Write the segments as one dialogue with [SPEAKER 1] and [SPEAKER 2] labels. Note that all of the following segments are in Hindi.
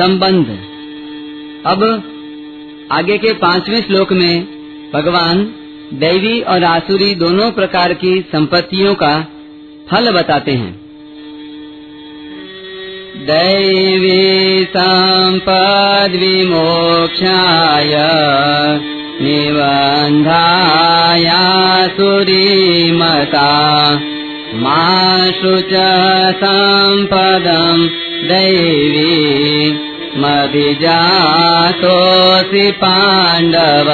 [SPEAKER 1] संबंध। अब आगे के पाँचवें श्लोक में भगवान, दैवी और आसुरी दोनों प्रकार की संपत्तियों का फल बताते हैं। दैवी संपद विमोक्षाय मता, माशु च दैवी मभिजातोऽसि पांडव।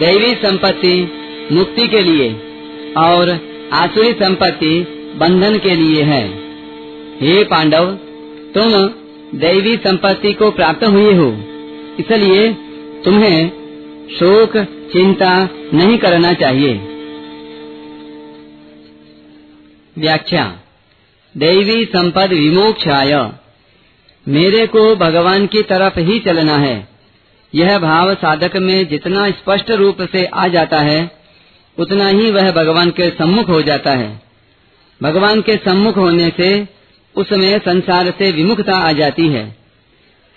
[SPEAKER 1] दैवी संपत्ति मुक्ति के लिए और आसुरी संपत्ति बंधन के लिए है। हे पांडव, तुम दैवी संपत्ति को प्राप्त हुए हो, इसलिए तुम्हें शोक, चिंता नहीं करना चाहिए। व्याख्या दैवी संपद विमोक्षाय। मेरे को भगवान की तरफ़ ही चलना है। यह भाव साधक में जितना स्पष्ट रूप से आ जाता है, उतना ही वह भगवान के सम्मुख हो जाता है। भगवान के सम्मुख होने से उसमें संसार से विमुखता आ जाती है।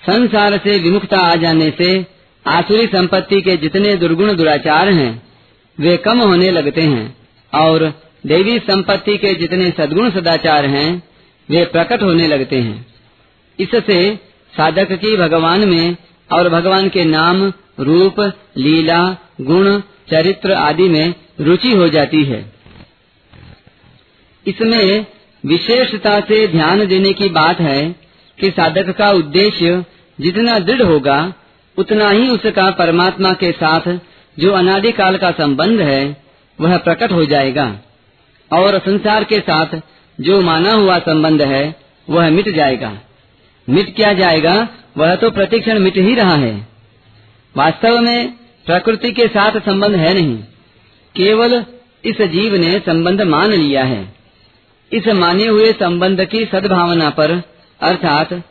[SPEAKER 1] संसार से विमुखता आ जाने से आसुरी संपत्ति के जितने दुर्गुण दुराचार हैं, वे कम होने लगते हैं और देवी संपत्ति के जितने सद्गुण सदाचार हैं, वे प्रकट होने लगते हैं। इससे साधक की भगवान में और भगवान के नाम, रूप, लीला, गुण, चरित्र आदि में रुचि हो जाती है। इसमें विशेषता से ध्यान देने की बात है कि साधक का उद्देश्य जितना दृढ़ होगा, उतना ही उसका परमात्मा के साथ जो अनादिकाल का संबंध है, वह प्रकट हो जाएगा। और संसार के साथ जो माना हुआ संबंध है, वह मिट जाएगा। मिट क्या जाएगा, वह तो प्रतिक्षण मिट ही रहा है। वास्तव में प्रकृति के साथ संबंध है नहीं। केवल इस जीव ने संबंध मान लिया है। इस माने हुए संबंध की सद्भावना पर, अर्थात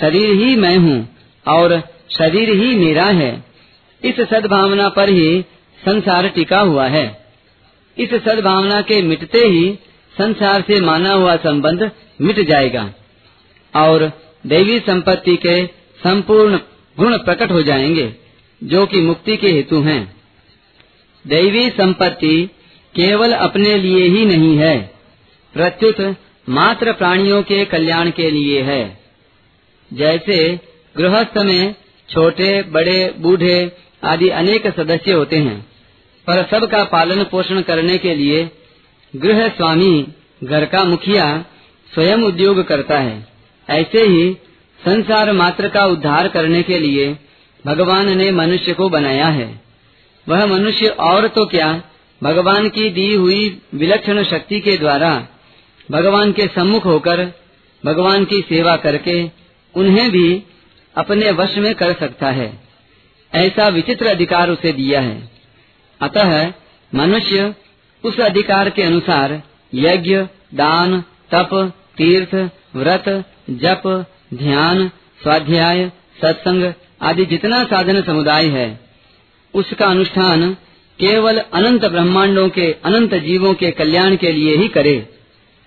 [SPEAKER 1] शरीर ही मैं हूँ और शरीर ही मेरा है, इस सद्भावना पर ही संसार टिका हुआ है। इस सद्भावना के मिटते ही संसार से माना हुआ संबंध मिट जाएगा और दैवी संपत्ति के संपूर्ण गुण प्रकट हो जाएँगे, जो कि मुक्ति के हेतु हैं। दैवी संपत्ति केवल अपने लिए ही नहीं है, प्रत्युत मात्र प्राणियों के कल्याण के लिए है। जैसे गृहस्थ में छोटे, बड़े, बूढ़े आदि अनेक सदस्य होते हैं पर सब का पालन पोषण करने के लिए गृह स्वामी घर का मुखिया स्वयं उद्योग करता है। ऐसे ही संसार मात्र का उद्धार करने के लिए भगवान ने मनुष्य को बनाया है। वह मनुष्य और तो क्या? भगवान की दी हुई विलक्षण शक्ति के द्वारा भगवान के सम्मुख होकर भगवान की सेवा करके उन्हें भी अपने वश में कर सकता है। ऐसा विचित्र अधिकार उसे दिया है। अतः मनुष्य उस अधिकार के अनुसार यज्ञ, दान, तप, तीर्थ, व्रत, जप, ध्यान, स्वाध्याय, सत्संग आदि जितना साधन समुदाय है, उसका अनुष्ठान केवल अनंत ब्रह्मांडों के अनंत जीवों के कल्याण के लिए ही करे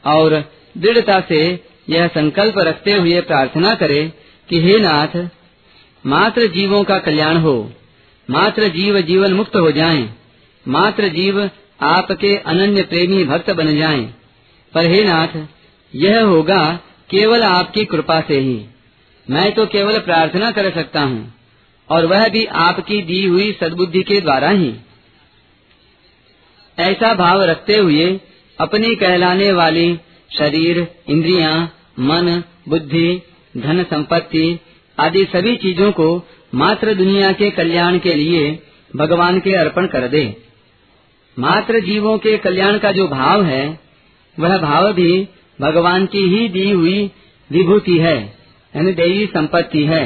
[SPEAKER 1] और दृढ़ता से यह संकल्प रखते हुए प्रार्थना करे कि हे नाथ, मात्र जीवों का कल्याण हो। मात्र जीव जीवन मुक्त हो जाएँ, मात्र जीव आपके अनन्य प्रेमी भक्त बन जाएँ। पर हे नाथ यह होगा केवल आपकी कृपा से ही। मैं तो केवल प्रार्थना कर सकता हूँ और वह भी आपकी दी हुई सद्बुद्धि के द्वारा ही। ऐसा भाव रखते हुए अपनी कहलाने वाली शरीर इंद्रियाँ, मन बुद्धि धन संपत्ति आदि सभी चीज़ों को मात्र दुनिया के कल्याण के लिए भगवान के अर्पण कर दे मात्र जीवों के कल्याण का जो भाव है, वह भाव भी भगवान की ही दी हुई विभूति है, यानी देवी संपत्ति है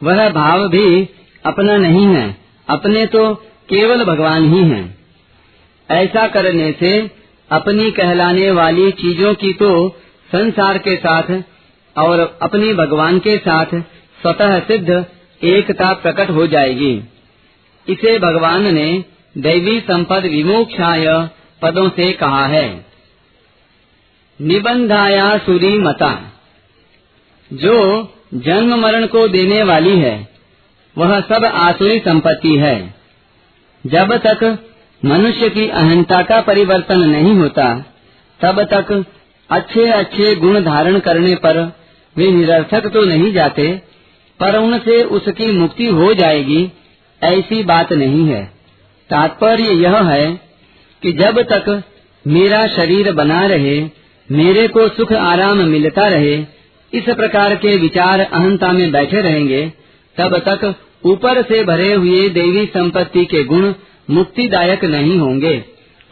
[SPEAKER 1] वह भाव भी अपना नहीं है, अपने तो केवल भगवान ही हैं। ऐसा करने से अपनी कहलाने वाली चीज़ों की तो संसार के साथ और अपनी भगवान के साथ स्वतः सिद्ध एकता प्रकट हो जाएगी। इसे भगवान ने दैवी संपद विमोक्षाय पदों से कहा है। निबंधाया सुरी मता। जो जन्म मरण को देने वाली है, वह सब आसुरी संपत्ति है। जब तक मनुष्य की अहंता का परिवर्तन नहीं होता, तब तक अच्छे अच्छे गुण धारण करने पर वे निरर्थक तो नहीं जाते पर उनसे उसकी मुक्ति हो जाएगी, ऐसी बात नहीं है। तात्पर्य यह है कि जब तक मेरा शरीर बना रहे, मेरे को सुख आराम मिलता रहे, इस प्रकार के विचार अहंता में बैठे रहेंगे, तब तक ऊपर से भरे हुए देवी संपत्ति के गुण मुक्तिदायक नहीं होंगे।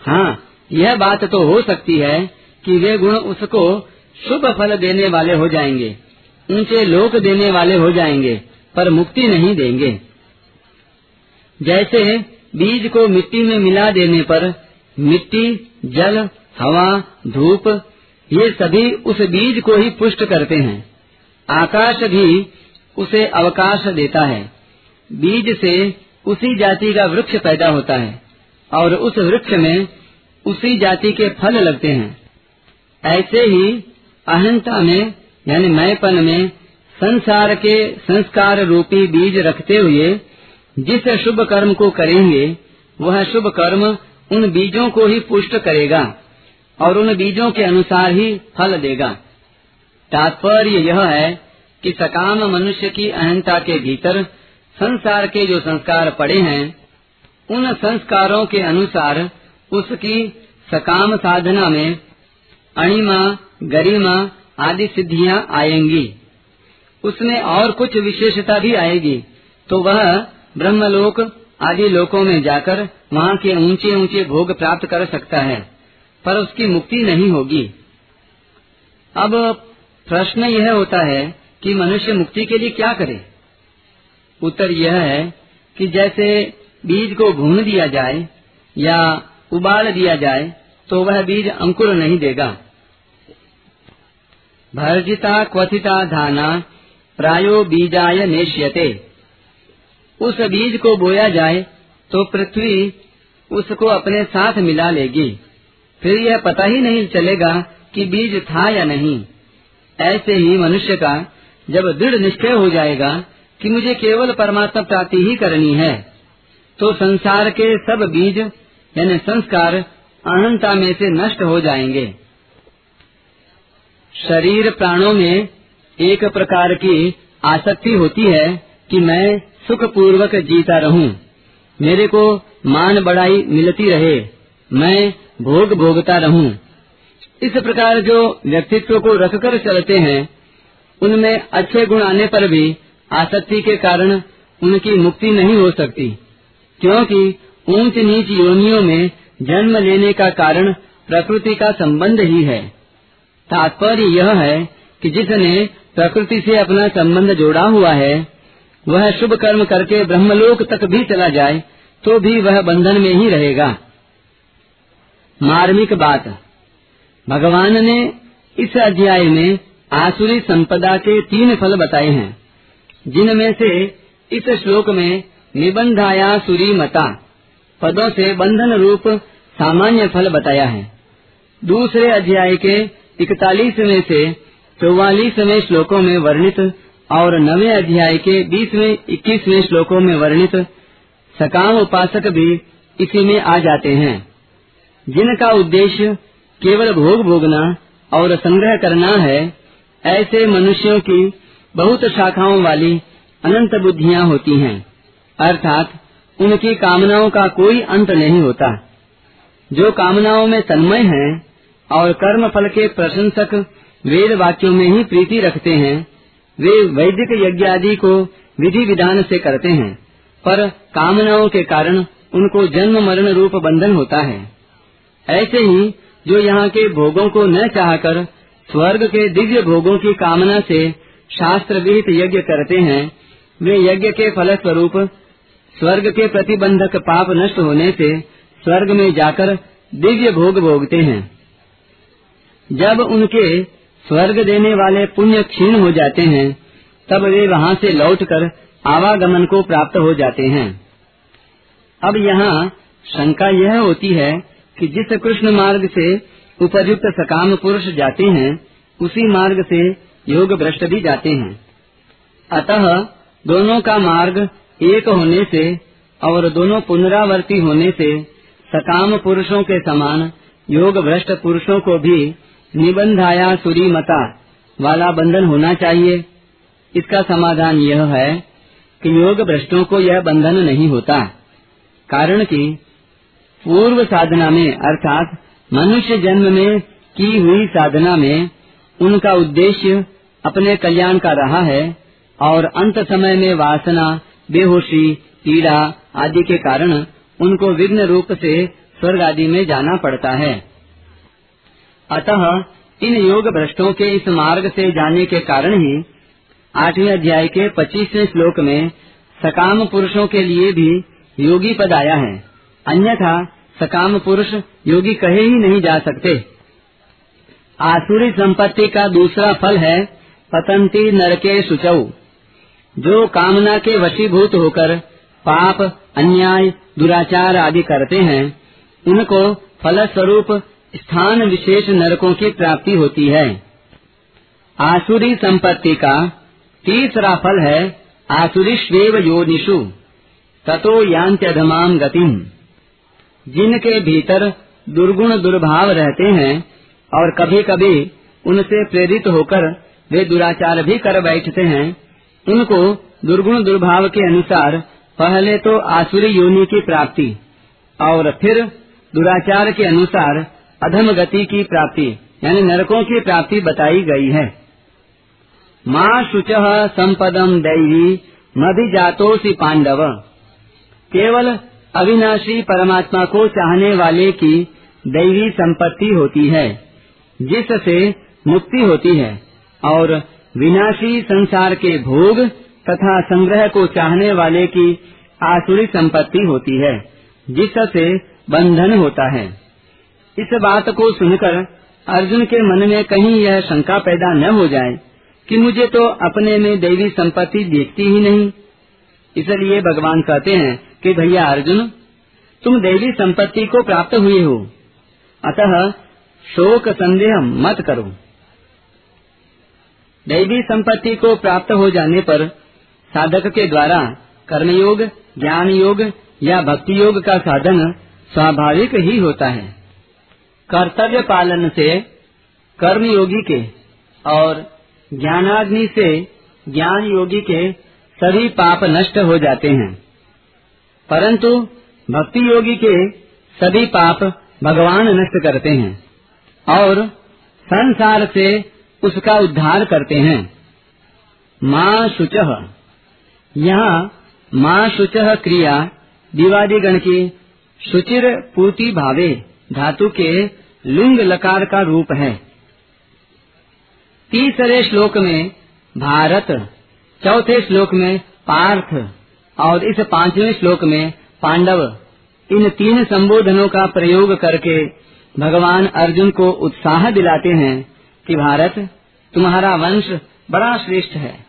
[SPEAKER 1] हाँ यह बात तो हो सकती है कि वे गुण उसको शुभ फल देने वाले हो जाएँगे। ऊँचे लोक देने वाले हो जाएँगे, पर मुक्ति नहीं देंगे। जैसे बीज को मिट्टी में मिला देने पर मिट्टी, जल, हवा, धूप, ये सभी उस बीज को ही पुष्ट करते हैं। आकाश भी उसे अवकाश देता है। बीज से उसी जाति का वृक्ष पैदा होता है, और उस वृक्ष में उसी जाति के फल लगते हैं। ऐसे ही अहंता में यानी मैपन में संसार के संस्कार रूपी बीज रखते हुए जिस शुभ कर्म को करेंगे, वह शुभ कर्म उन बीजों को ही पुष्ट करेगा और उन बीजों के अनुसार ही फल देगा। तात्पर्य यह है कि सकाम मनुष्य की अहंता के भीतर संसार के जो संस्कार पड़े हैं, उन संस्कारों के अनुसार उसकी सकाम साधना में अणिमा, गरिमा आदि सिद्धियाँ आएँगी। उसमें और कुछ विशेषता भी आएगी। तो वह ब्रह्मलोक आदि लोकों में जाकर वहाँ के ऊँचे ऊँचे भोग प्राप्त कर सकता है, पर उसकी मुक्ति नहीं होगी। अब प्रश्न यह होता है कि मनुष्य मुक्ति के लिए क्या करे? उत्तर यह है कि जैसे बीज को भून दिया जाए या उबाल दिया जाए तो वह बीज अंकुर नहीं देगा। भर्जिता क्वथिता धाना, प्रायो बीजाय नेश्यते उस बीज को बोया जाए तो पृथ्वी उसको अपने साथ मिला लेगी। फिर यह पता ही नहीं चलेगा कि बीज था या नहीं। ऐसे ही मनुष्य का जब दृढ़ निश्चय हो जाएगा कि मुझे केवल परमात्मा प्राप्ति ही करनी है तो संसार के सब बीज, यानी संस्कार अनंता में से नष्ट हो जाएँगे। शरीर प्राणों में एक प्रकार की आसक्ति होती है कि मैं सुख पूर्वक जीता रहूँ, मेरे को मान बढ़ाई मिलती रहे मैं भोग भोगता रहूँ। इस प्रकार जो व्यक्तित्व को रखकर चलते हैं उनमें अच्छे गुण आने पर भी आसक्ति के कारण उनकी मुक्ति नहीं हो सकती क्योंकि ऊंच नीच योनियों में जन्म लेने का कारण प्रकृति का संबंध ही है तात्पर्य यह है कि जिसने प्रकृति से अपना संबंध जोड़ा हुआ है, वह शुभ कर्म करके ब्रह्मलोक तक भी चला जाए तो भी वह बंधन में ही रहेगा। मार्मिक बात। भगवान ने इस अध्याय में आसुरी संपदा के तीन फल बताए हैं, जिनमें से इस श्लोक में निबंधाया सूरी मता, पदों से बंधन रूप सामान्य फल बताया है। दूसरे अध्याय के इकतालीसवें से चौवालीसवें श्लोकों में वर्णित और नवे अध्याय के बीसवें, इक्कीसवें श्लोकों में वर्णित सकाम उपासक भी इसी में आ जाते हैं। जिनका उद्देश्य केवल भोग भोगना और संग्रह करना है, ऐसे मनुष्यों की बहुत शाखाओं वाली अनंत बुद्धियाँ होती हैं, अर्थात उनकी कामनाओं का कोई अंत नहीं होता। जो कामनाओं में तन्मय हैं और कर्म फल के प्रशंसक वेद वाक्यों में ही प्रीति रखते हैं। वे वैदिक यज्ञ आदि को विधि विधान से करते हैं, पर कामनाओं के कारण उनको जन्म मरण रूप बंधन होता है। ऐसे ही जो यहाँ के भोगों को न चाहकर स्वर्ग के दिव्य भोगों की कामना से शास्त्र विहित यज्ञ करते हैं, वे यज्ञ के फल स्वरूप स्वर्ग के प्रतिबंधक पाप नष्ट होने से स्वर्ग में जाकर दिव्य भोग भोगते हैं। जब उनके स्वर्ग देने वाले पुण्य क्षीण हो जाते हैं, तब वे वहाँ से लौटकर आवागमन को प्राप्त हो जाते हैं। अब यहाँ शंका यह होती है कि जिस कृष्ण मार्ग से उपयुक्त सकाम पुरुष जाते हैं, उसी मार्ग से योग भ्रष्ट भी जाते हैं। अतः दोनों का मार्ग एक होने से और दोनों पुनरावर्ती होने से सकाम पुरुषों के समान योग भ्रष्ट पुरुषों को भी निबंधाया सूरी मता वाला बंधन होना चाहिए। इसका समाधान यह है कि योग भ्रष्टों को यह बंधन नहीं होता। कारण कि पूर्व साधना में, अर्थात मनुष्य जन्म में की हुई साधना में, उनका उद्देश्य अपने कल्याण का रहा है और अंत समय में वासना, बेहोशी, पीड़ा आदि के कारण उनको विघ्न रूप से स्वर्ग आदि में जाना पड़ता है। अतः इन योग भ्रष्टों के इस मार्ग से जाने के कारण ही आठवें अध्याय के पच्चीसवें श्लोक में सकाम पुरुषों के लिए भी योगी पद आया है। अन्यथा सकाम पुरुष योगी कहे ही नहीं जा सकते। आसुरी संपत्ति का दूसरा फल है पतंती नरके सुचऊ जो कामना के वशीभूत होकर पाप, अन्याय, दुराचार आदि करते हैं, उनको फलस्वरूप स्थान विशेष नरकों की प्राप्ति होती है। आसुरी संपत्ति का तीसरा फल है आसुरी स्वेव योनिषु, ततो यांत्यधमाम गतिम जिनके भीतर दुर्गुण दुर्भाव रहते हैं और कभी कभी उनसे प्रेरित होकर वे दुराचार भी कर बैठते हैं, उनको दुर्गुण दुर्भाव के अनुसार पहले तो आसुरी योनि की प्राप्ति और फिर दुराचार के अनुसार अधम गति की प्राप्ति, यानी नरकों की प्राप्ति बताई गई है। माँ शुच संपदम दैवी मधि जातोसी पांडव। केवल अविनाशी परमात्मा को चाहने वाले की दैवी संपत्ति होती है, जिससे मुक्ति होती है, और विनाशी संसार के भोग तथा संग्रह को चाहने वाले की आसुरी संपत्ति होती है, जिससे बंधन होता है। इस बात को सुनकर अर्जुन के मन में कहीं यह शंका पैदा न हो जाए कि मुझे तो अपने में देवी संपत्ति देखती ही नहीं। इसलिए भगवान कहते हैं कि भैया अर्जुन, तुम देवी संपत्ति को प्राप्त हुए हो। अतः शोक संदेह मत करो। दैवी संपत्ति को प्राप्त हो जाने पर साधक के द्वारा कर्मयोग ज्ञान योग या भक्ति योग का साधन स्वाभाविक ही होता है। कर्तव्य पालन से, कर्म योगी के और ज्ञानाग्नि से, ज्ञान योगी के सभी पाप नष्ट हो जाते हैं। परंतु भक्ति योगी के सभी पाप भगवान नष्ट करते हैं और संसार से उसका उद्धार करते हैं। माँ शुच। यहाँ माँ शुच क्रिया दिवादी गण की शुचिर पूर्ति भावे धातु के लुंग लकार का रूप है। तीसरे श्लोक में भारत, चौथे श्लोक में पार्थ, और इस पाँचवें श्लोक में पांडव। इन तीन संबोधनों का प्रयोग करके भगवान अर्जुन को उत्साह दिलाते हैं कि भारत, तुम्हारा वंश बड़ा श्रेष्ठ है।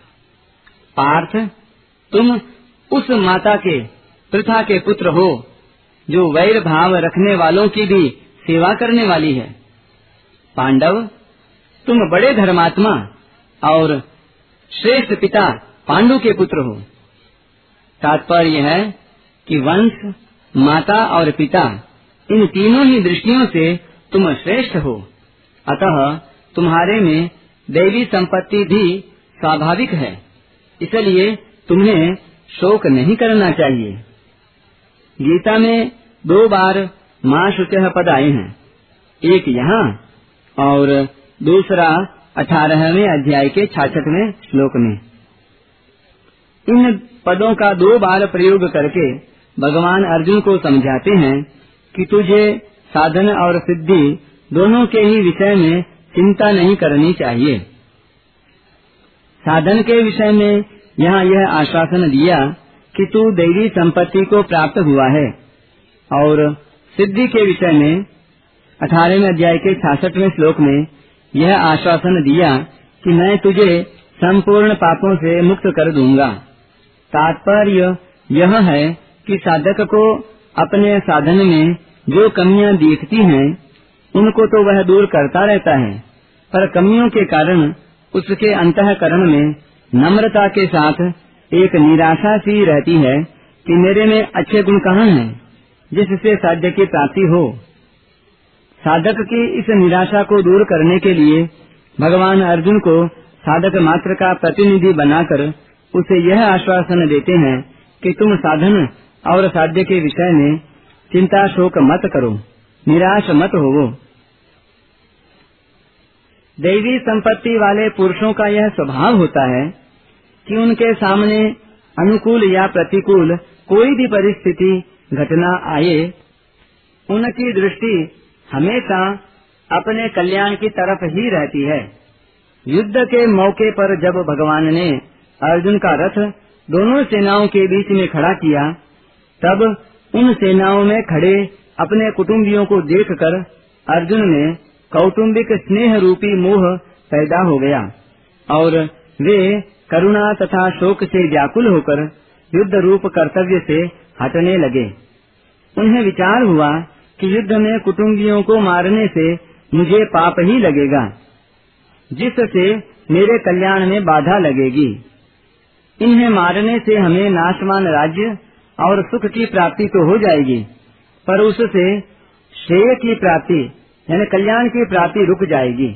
[SPEAKER 1] पार्थ, तुम उस माता के, प्रथा के पुत्र हो, जो वैर भाव रखने वालों की भी सेवा करने वाली है। पांडव, तुम बड़े धर्मात्मा और श्रेष्ठ पिता पांडु के पुत्र हो। तात्पर्य है कि वंश, माता और पिता, इन तीनों ही दृष्टियों से तुम श्रेष्ठ हो। अतः तुम्हारे में देवी संपत्ति भी स्वाभाविक है। इसलिए तुम्हें शोक नहीं करना चाहिए। गीता में दो बार माँ शुच पद आए हैं। एक यहाँ और दूसरा अठारहवें अध्याय के छाछठवें श्लोक में। इन पदों का दो बार प्रयोग करके भगवान अर्जुन को समझाते हैं कि तुझे साधन और सिद्धि दोनों के ही विषय में चिंता नहीं करनी चाहिए। साधन के विषय में यहाँ यह आश्वासन दिया कि तू दैवी संपत्ति को प्राप्त हुआ है और सिद्धि के विषय में, अठारहवें अध्याय के छियासठवें श्लोक में यह आश्वासन दिया कि मैं तुझे संपूर्ण पापों से मुक्त कर दूँगा। तात्पर्य यह है कि साधक को अपने साधन में जो कमियाँ दिखती हैं, उनको तो वह दूर करता रहता है, पर कमियों के कारण उसके अंतकरण में नम्रता के साथ एक निराशा सी रहती है कि मेरे में अच्छे गुण कहाँ हैं? जिससे साध्य की प्राप्ति हो। साधक की इस निराशा को दूर करने के लिए भगवान अर्जुन को साधक मात्र का प्रतिनिधि बनाकर उसे यह आश्वासन देते हैं कि तुम साधन और साध्य के विषय में चिंता शोक मत करो, निराश मत हो दैवी संपत्ति वाले पुरुषों का यह स्वभाव होता है कि उनके सामने अनुकूल या प्रतिकूल कोई भी परिस्थिति घटना आए, उनकी दृष्टि हमेशा अपने कल्याण की तरफ़ ही रहती है। युद्ध के मौके पर जब भगवान ने अर्जुन का रथ दोनों सेनाओं के बीच में खड़ा किया, तब उन सेनाओं में खड़े अपने कुटुंबियों को देखकर अर्जुन में कौटुंबिक स्नेह रूपी मोह पैदा हो गया और वे करुणा तथा शोक से व्याकुल होकर युद्ध रूप कर्तव्य से हटने लगे। उन्हें विचार हुआ कि युद्ध में कुटुंबियों को मारने से मुझे पाप ही लगेगा, जिससे मेरे कल्याण में बाधा लगेगी। इन्हें मारने से हमें नाशवान राज्य और सुख की प्राप्ति तो हो जाएगी, पर उससे श्रेय की प्राप्ति, यानी कल्याण की प्राप्ति रुक जाएगी।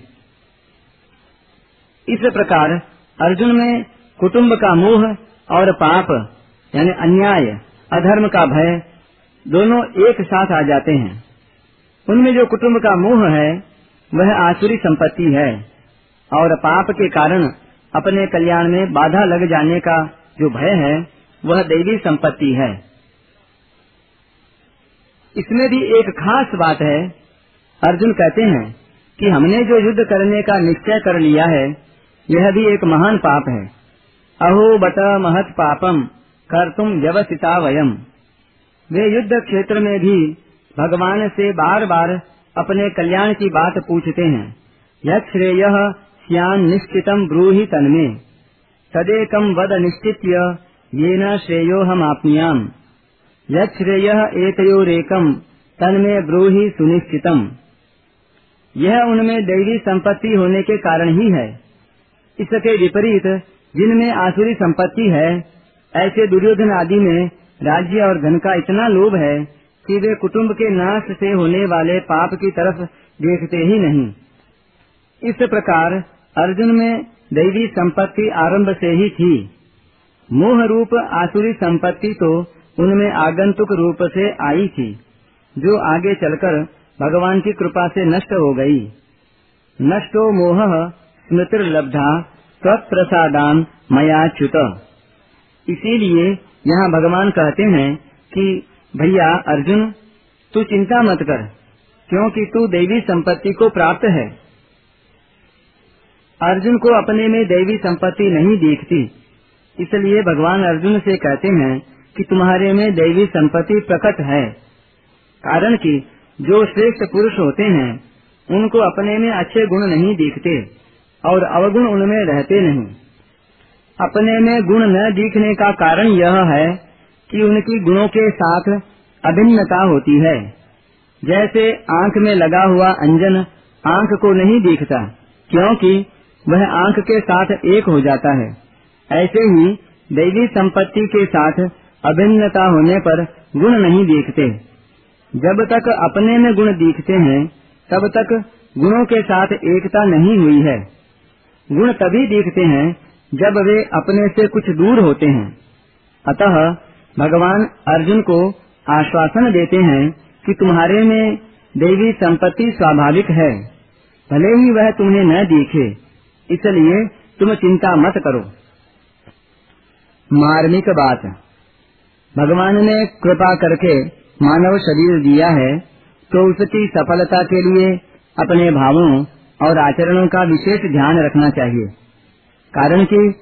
[SPEAKER 1] इस प्रकार अर्जुन में कुटुंब का मोह और पाप, यानी अन्याय अधर्म का भय, दोनों एक साथ आ जाते हैं। उनमें जो कुटुंब का मोह है, वह आसुरी संपत्ति है। और पाप के कारण अपने कल्याण में बाधा लग जाने का जो भय है, वह दैवी संपत्ति है। इसमें भी एक खास बात है, अर्जुन कहते हैं कि हमने जो युद्ध करने का निश्चय कर लिया है, यह भी एक महान पाप है। अहो बट महत पापम। कर तुम व्यवसिता वयम। वे युद्ध क्षेत्र में भी भगवान से बार बार अपने कल्याण की बात पूछते हैं। यह श्रेय श्यान निश्चितम ब्रूहि तन्मे। तदेकम वद निश्चित ये न श्रेयो हम आपनियाम यश्रेय एकयोरेकम तन्मे ब्रूहि सुनिश्चितम। यह उनमें दैवी संपत्ति होने के कारण ही है। इसके विपरीत, जिनमें आसुरी संपत्ति है ऐसे दुर्योधन आदि में राज्य और धन का इतना लोभ है कि वे कुटुंब के नाश से होने वाले पाप की तरफ़ देखते ही नहीं। इस प्रकार अर्जुन में दैवी संपत्ति आरंभ से ही थी। मोह रूप आसुरी संपत्ति तो उनमें आगंतुक रूप से आई थी, जो आगे चलकर भगवान की कृपा से नष्ट हो गई। नष्टो मोह स्मृति लब्धा तत्प्रसादान मयाच्युत इसीलिए यहाँ भगवान कहते हैं कि, भैया अर्जुन, तू चिंता मत कर, क्योंकि तू देवी संपत्ति को प्राप्त है। अर्जुन को अपने में देवी संपत्ति नहीं दिखती। इसलिए भगवान अर्जुन से कहते हैं कि तुम्हारे में देवी संपत्ति प्रकट है। कारण कि, जो श्रेष्ठ पुरुष होते हैं, उनको अपने में अच्छे गुण नहीं दिखते, और अवगुण उनमें रहते नहीं। अपने में गुण न दिखने का कारण यह है कि उनकी गुणों के साथ अभिन्नता होती है। जैसे आँख में लगा हुआ अंजन आँख को नहीं दिखता, क्योंकि वह आँख के साथ एक हो जाता है। ऐसे ही दैवी संपत्ति के साथ अभिन्नता होने पर गुण नहीं देखते। जब तक अपने में गुण दिखते हैं, तब तक गुणों के साथ एकता नहीं हुई है। गुण तभी दिखते हैं जब वे अपने से कुछ दूर होते हैं। अतः भगवान अर्जुन को आश्वासन देते हैं कि तुम्हारे में देवी संपत्ति स्वाभाविक है। भले ही वह तुम्हें न दिखे, इसलिए तुम चिंता मत करो। मार्मिक बात। भगवान ने कृपा करके मानव शरीर दिया है तो उसकी सफलता के लिए अपने भावों और आचरणों का विशेष ध्यान रखना चाहिए। कारण कि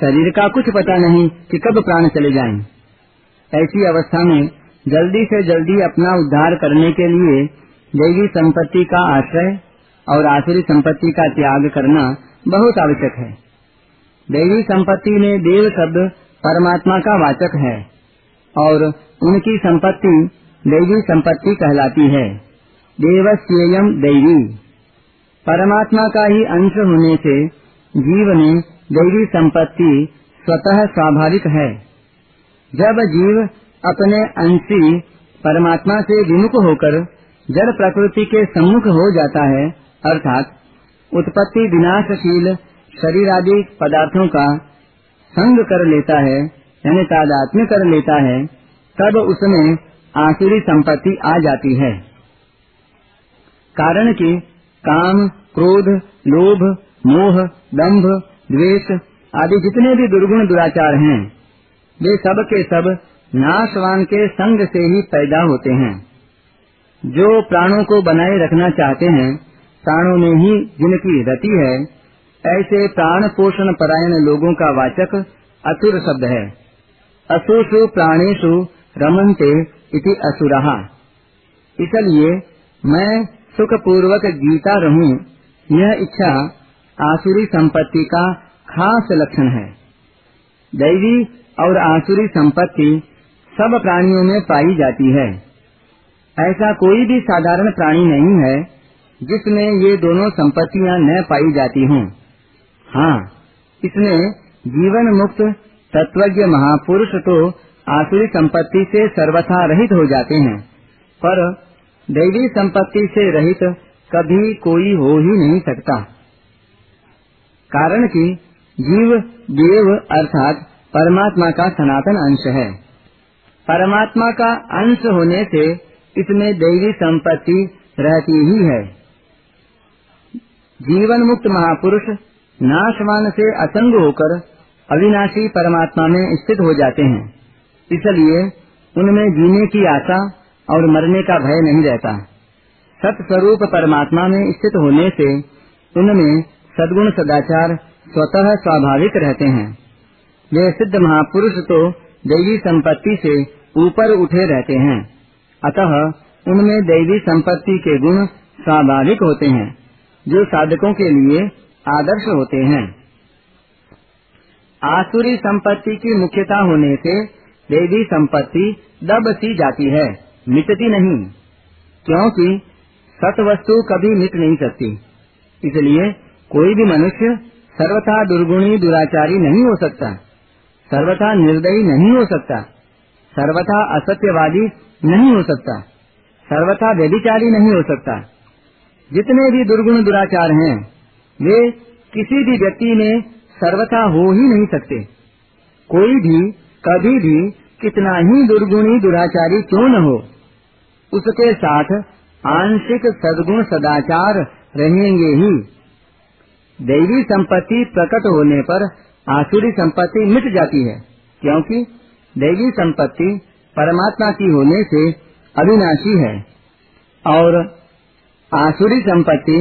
[SPEAKER 1] शरीर का कुछ पता नहीं कि कब प्राण चले जाएँ। ऐसी अवस्था में जल्दी से जल्दी अपना उद्धार करने के लिए देवी संपत्ति का आश्रय और आसुरी संपत्ति का त्याग करना बहुत आवश्यक है। देवी संपत्ति में देव शब्द परमात्मा का वाचक है और उनकी संपत्ति देवी संपत्ति कहलाती है। देवस्यम देवी। परमात्मा का ही अंश होने से जीव में दैवी संपत्ति स्वतः स्वाभाविक है। जब जीव अपने अंशी परमात्मा से विमुख होकर जड़ प्रकृति के सम्मुख हो जाता है, अर्थात उत्पत्ति विनाशशील शरीर आदि पदार्थों का संग कर लेता है, यानी तादात्म्य कर लेता है, तब उसमें आसुरी संपत्ति आ जाती है। कारण कि काम, क्रोध, लोभ मोह दंभ द्वेष आदि जितने भी दुर्गुण दुराचार हैं, वे सब के सब नाशवान के संग से ही पैदा होते हैं। जो प्राणों को बनाए रखना चाहते हैं, प्राणों में ही जिनकी रति है, ऐसे प्राण पोषण परायण लोगों का वाचक असुर शब्द है। असुषु प्राणेशु रमनते इति असुरहा इसलिए मैं सुख पूर्वक जीता रहूँ, यह इच्छा आसुरी संपत्ति का खास लक्षण है। दैवी और आसुरी संपत्ति सब प्राणियों में पाई जाती है। ऐसा कोई भी साधारण प्राणी नहीं है जिसमें ये दोनों संपत्तियाँ न पाई जाती हों। हाँ इसमें जीवन मुक्त तत्वज्ञ महापुरुष तो आसुरी संपत्ति से सर्वथा रहित हो जाते हैं, पर दैवी संपत्ति से रहित कभी कोई हो ही नहीं सकता। कारण कि जीव, देव अर्थात परमात्मा का सनातन अंश है। परमात्मा का अंश होने से इसमें दैवी संपत्ति रहती ही है। जीवन मुक्त महापुरुष नाशवान से असंग होकर अविनाशी परमात्मा में स्थित हो जाते हैं। इसलिए उनमें जीने की आशा और मरने का भय नहीं रहता। सत स्वरूप परमात्मा में स्थित होने से उनमें सदगुण सदाचार स्वतः स्वाभाविक रहते हैं। वे सिद्ध महापुरुष तो दैवी संपत्ति से ऊपर उठे रहते हैं। अतः उनमें दैवी संपत्ति के गुण स्वाभाविक होते हैं, जो साधकों के लिए आदर्श होते हैं। आसुरी संपत्ति की मुख्यता होने से देवी संपत्ति दब सी जाती है, मिटती नहीं, क्योंकि सत वस्तु कभी मिट नहीं सकती। इसलिए कोई भी मनुष्य सर्वथा दुर्गुणी, दुराचारी नहीं हो सकता। सर्वथा निर्दयी नहीं हो सकता। सर्वथा असत्यवादी नहीं हो सकता। सर्वथा व्यभिचारी नहीं हो सकता। जितने भी दुर्गुण, दुराचार हैं, वे किसी भी व्यक्ति में सर्वथा हो ही नहीं सकते। कोई भी, कभी भी कितना ही दुर्गुणी, दुराचारी क्यों न हो, उसके साथ आंशिक सदगुण, सदाचार रहेंगे ही। दैवी संपत्ति प्रकट होने पर आसुरी संपत्ति मिट जाती है, क्योंकि दैवी संपत्ति परमात्मा की होने से अविनाशी है। और आसुरी संपत्ति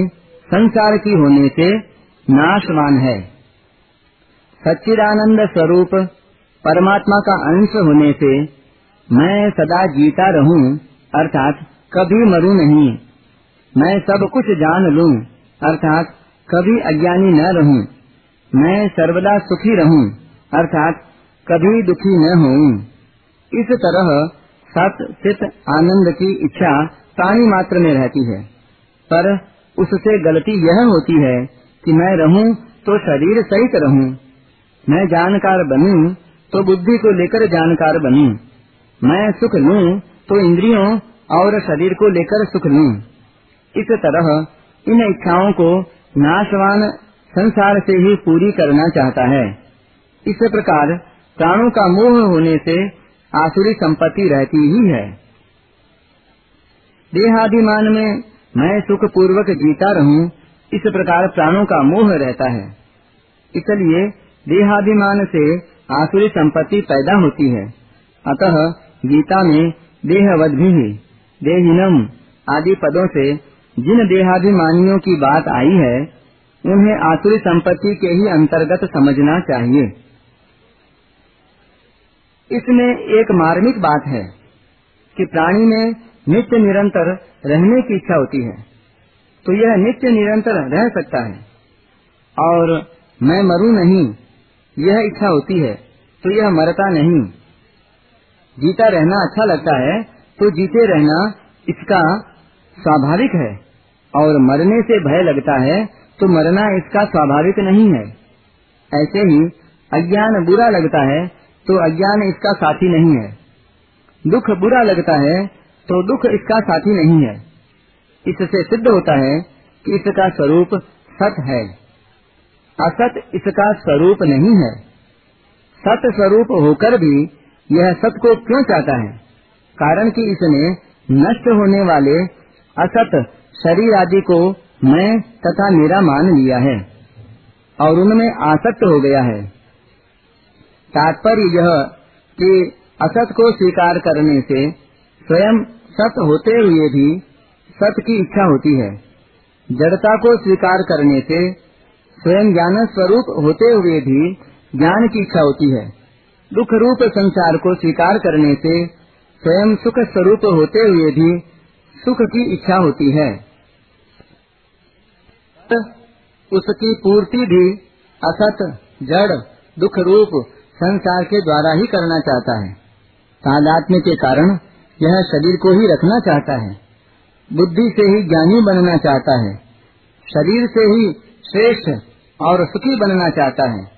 [SPEAKER 1] संसार की होने से नाशवान है। सच्चिदानंद स्वरूप परमात्मा का अंश होने से मैं सदा जीता रहूँ, अर्थात कभी मरूं नहीं। मैं सब कुछ जान लूँ, अर्थात कभी अज्ञानी न रहूँ, मैं सर्वदा सुखी रहूँ, अर्थात कभी दुखी न हूँ इस तरह सत चित आनंद की इच्छा प्राणी मात्र में रहती है, पर उससे गलती यह होती है कि मैं रहूँ तो शरीर सहित रहूँ, मैं जानकार बनूं तो बुद्धि को लेकर जानकार बनूं, मैं सुख लूँ तो इंद्रियों और शरीर को लेकर सुख लूँ। इस तरह इन इच्छाओं को नाशवान संसार से ही पूरी करना चाहता है। इस प्रकार प्राणों का मोह होने से आसुरी संपत्ति रहती ही है। देहाभिमान में मैं सुख पूर्वक जीता रहूँ, इस प्रकार प्राणों का मोह रहता है। इसलिए देहाभिमान से आसुरी संपत्ति पैदा होती है। अतः गीता में देहवद भी देहिनम आदि पदों से जिन देहाभिमानियों की बात आई है, उन्हें आसुरी संपत्ति के ही अंतर्गत समझना चाहिए। इसमें एक मार्मिक बात है कि प्राणी में नित्य निरंतर रहने की इच्छा होती है तो यह नित्य निरंतर रह सकता है। और मैं मरू नहीं, यह इच्छा होती है तो यह मरता नहीं। जीता रहना अच्छा लगता है तो जीते रहना इसका स्वाभाविक है, और मरने से भय लगता है तो मरना इसका स्वाभाविक नहीं है। ऐसे ही अज्ञान बुरा लगता है तो अज्ञान इसका साथी नहीं है। दुख बुरा लगता है तो दुख इसका साथी नहीं है। इससे सिद्ध होता है कि इसका स्वरूप सत है। असत इसका स्वरूप नहीं है। सत स्वरूप होकर भी यह सत को क्यों चाहता है? कारण कि इसने नष्ट होने वाले असत शरीर आदि को मैं तथा मेरा मान लिया है, और उनमें आसक्त हो गया है। तात्पर्य यह कि असत को स्वीकार करने से स्वयं सत होते हुए भी सत की इच्छा होती है। जड़ता को स्वीकार करने से स्वयं ज्ञान स्वरूप होते हुए भी ज्ञान की इच्छा होती है। दुख रूप संसार को स्वीकार करने से स्वयं सुख स्वरूप होते हुए भी सुख की इच्छा होती है। उसकी पूर्ति भी असत, जड़, दुख रूप संसार के द्वारा ही करना चाहता है। तादात्म्य के कारण यह शरीर को ही रखना चाहता है। बुद्धि से ही ज्ञानी बनना चाहता है। शरीर से ही श्रेष्ठ और सुखी बनना चाहता है।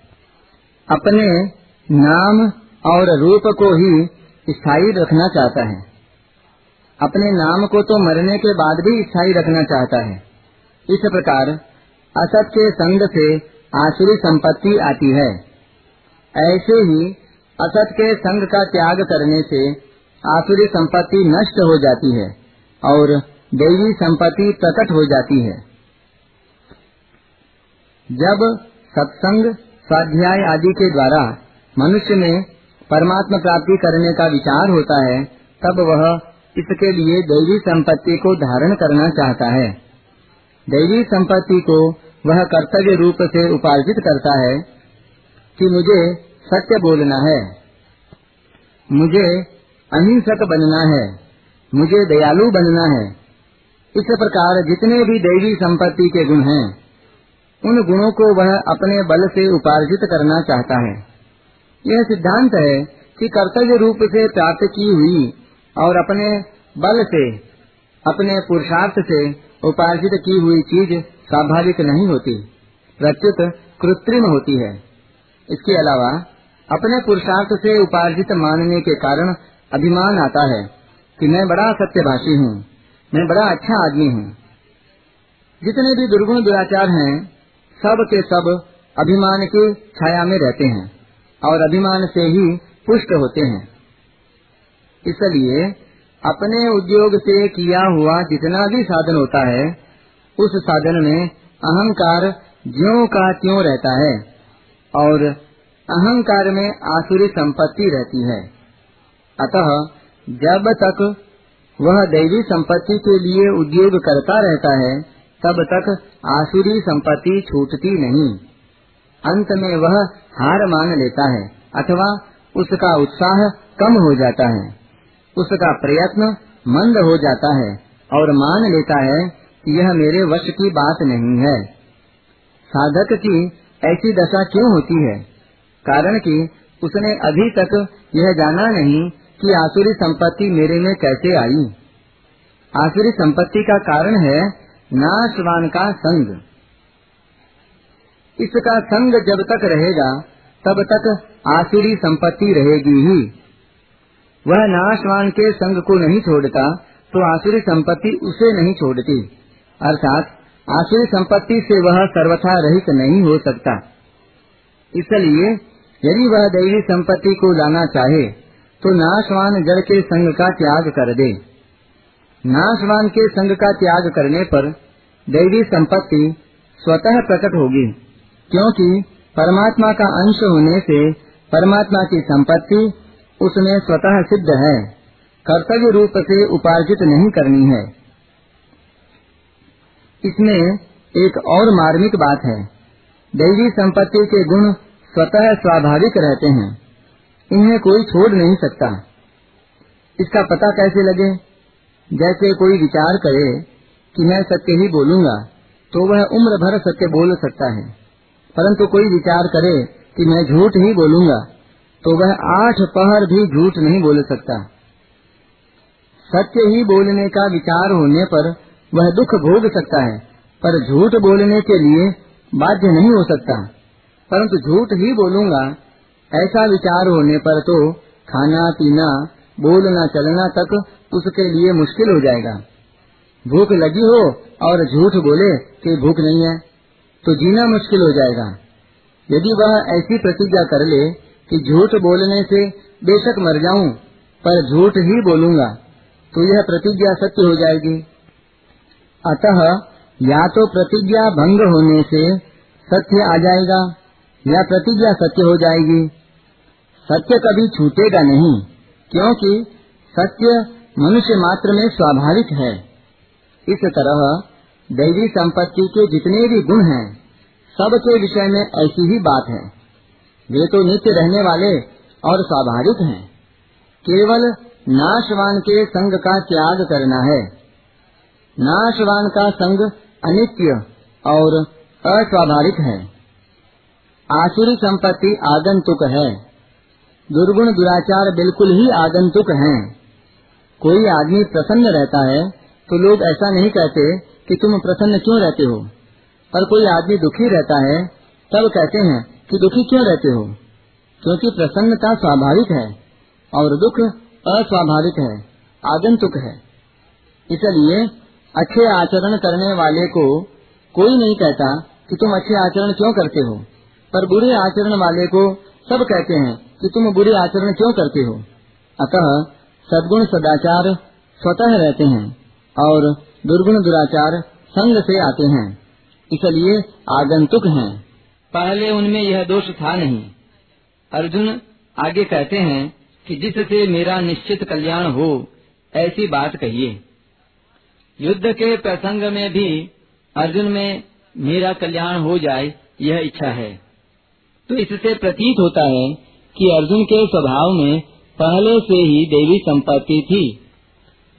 [SPEAKER 1] अपने नाम और रूप को ही स्थायी रखना चाहता है। अपने नाम को तो मरने के बाद भी स्थायी रखना चाहता है। इस प्रकार असत के संग से आसुरी संपत्ति आती है। ऐसे ही असत के संग का त्याग करने से आसुरी संपत्ति नष्ट हो जाती है और देवी संपत्ति प्रकट हो जाती है। जब सत्संग, स्वाध्याय आदि के द्वारा मनुष्य में परमात्मा प्राप्ति करने का विचार होता है, तब वह इसके लिए दैवी संपत्ति को धारण करना चाहता है। दैवी संपत्ति को वह कर्तव्य रूप से उपार्जित करता है कि मुझे सत्य बोलना है। मुझे अहिंसक बनना है। मुझे दयालु बनना है। इस प्रकार जितने भी दैवी संपत्ति के गुण हैं, उन गुणों को वह अपने बल से उपार्जित करना चाहता है। यह सिद्धांत है कि कर्तव्य रूप से प्राप्त की हुई और अपने बल से, अपने पुरुषार्थ से उपार्जित की हुई चीज़ स्वाभाविक नहीं होती। प्रत्युत कृत्रिम होती है। इसके अलावा, अपने पुरुषार्थ से उपार्जित मानने के कारण अभिमान आता है कि मैं बड़ा सत्यभाषी हूँ, मैं बड़ा अच्छा आदमी हूँ। जितने भी दुर्गुण दुराचार हैं, सब के सब अभिमान की छाया में रहते हैं और अभिमान से ही पुष्ट होते हैं। इसलिए अपने उद्योग से किया हुआ जितना भी साधन होता है, उस साधन में अहंकार ज्यो का त्यों रहता है और अहंकार में आसुरी संपत्ति रहती है। अतः जब तक वह दैवी संपत्ति के लिए उद्योग करता रहता है, तब तक आसुरी संपत्ति छूटती नहीं। अंत में वह हार मान लेता है अथवा उसका उत्साह कम हो जाता है। उसका प्रयत्न मंद हो जाता है और मान लेता है कि यह मेरे वश की बात नहीं है। साधक की ऐसी दशा क्यों होती है? कारण कि उसने अभी तक यह जाना नहीं कि आसुरी संपत्ति मेरे में कैसे आई। आसुरी संपत्ति का कारण है नाशवान का संग। इसका संग जब तक रहेगा, तब तक आसुरी संपत्ति रहेगी ही। वह नाशवान के संग को नहीं छोड़ता तो आसुरी संपत्ति उसे नहीं छोड़ती। अर्थात, आसुरी संपत्ति से वह सर्वथा रहित नहीं हो सकता। इसलिए, यदि वह दैवी संपत्ति को लाना चाहे तो नाशवान जड़ के संग का त्याग कर दे। नाशवान के संग का त्याग करने पर दैवी संपत्ति स्वतः प्रकट होगी, क्योंकि परमात्मा का अंश होने से परमात्मा की संपत्ति उसमें स्वतः सिद्ध है। कर्तव्य रूप से उपार्जित नहीं करनी है। इसमें एक और मार्मिक बात है। दैवी संपत्ति के गुण स्वतः स्वाभाविक रहते हैं। इन्हें कोई छोड़ नहीं सकता। इसका पता कैसे लगे? जैसे कोई विचार करे कि मैं सत्य ही बोलूँगा तो वह उम्र भर सत्य बोल सकता है। परंतु कोई विचार करे कि मैं झूठ ही बोलूँगा तो वह आठ पहर भी झूठ नहीं बोल सकता। सत्य ही बोलने का विचार होने पर वह दुख भोग सकता है, पर झूठ बोलने के लिए बाध्य नहीं हो सकता। परंतु झूठ ही बोलूँगा, ऐसा विचार होने पर तो खाना, पीना, बोलना, चलना तक उसके लिए मुश्किल हो जाएगा। भूख लगी हो और झूठ बोले कि भूख नहीं है तो जीना मुश्किल हो जाएगा। यदि वह ऐसी प्रतिज्ञा कर ले कि झूठ बोलने से बेशक मर जाऊँ, पर झूठ ही बोलूँगा तो यह प्रतिज्ञा सत्य हो जाएगी। अतः या तो प्रतिज्ञा भंग होने से सत्य आ जाएगा, या प्रतिज्ञा सत्य हो जाएगी। सत्य कभी छूटेगा नहीं, क्योंकि सत्य मनुष्य मात्र में स्वाभाविक है। इस तरह दैवी संपत्ति के जितने भी गुण हैं सबके विषय में ऐसी ही बात है। वे तो नित्य रहने वाले और स्वाभाविक हैं। केवल नाशवान के संग का त्याग करना है। नाशवान का संग अनित्य और अस्वाभाविक है। आसुरी संपत्ति आगंतुक है। दुर्गुण दुराचार बिल्कुल ही आगंतुक हैं। कोई आदमी प्रसन्न रहता है तो लोग ऐसा नहीं कहते कि तुम प्रसन्न क्यों रहते हो। पर कोई आदमी दुखी रहता है, तब कहते हैं कि दुखी क्यों रहते हो? क्योंकि प्रसन्नता स्वाभाविक है और दुख अस्वाभाविक है, आगंतुक है। इसलिए अच्छे आचरण करने वाले को कोई नहीं कहता कि तुम अच्छे आचरण क्यों करते हो, पर बुरे आचरण वाले को सब कहते हैं कि तुम बुरे आचरण क्यों करते हो। अतः सदगुण सदाचार स्वतः रहते हैं और दुर्गुण दुराचार संग से आते हैं, इसलिए आगंतुक हैं। पहले उनमें यह दोष था नहीं। अर्जुन आगे कहते हैं कि जिससे मेरा निश्चित कल्याण हो, ऐसी बात कहिए। युद्ध के प्रसंग में भी अर्जुन में मेरा कल्याण हो जाए, यह इच्छा है। तो इससे प्रतीत होता है कि अर्जुन के स्वभाव में पहले से ही देवी संपत्ति थी।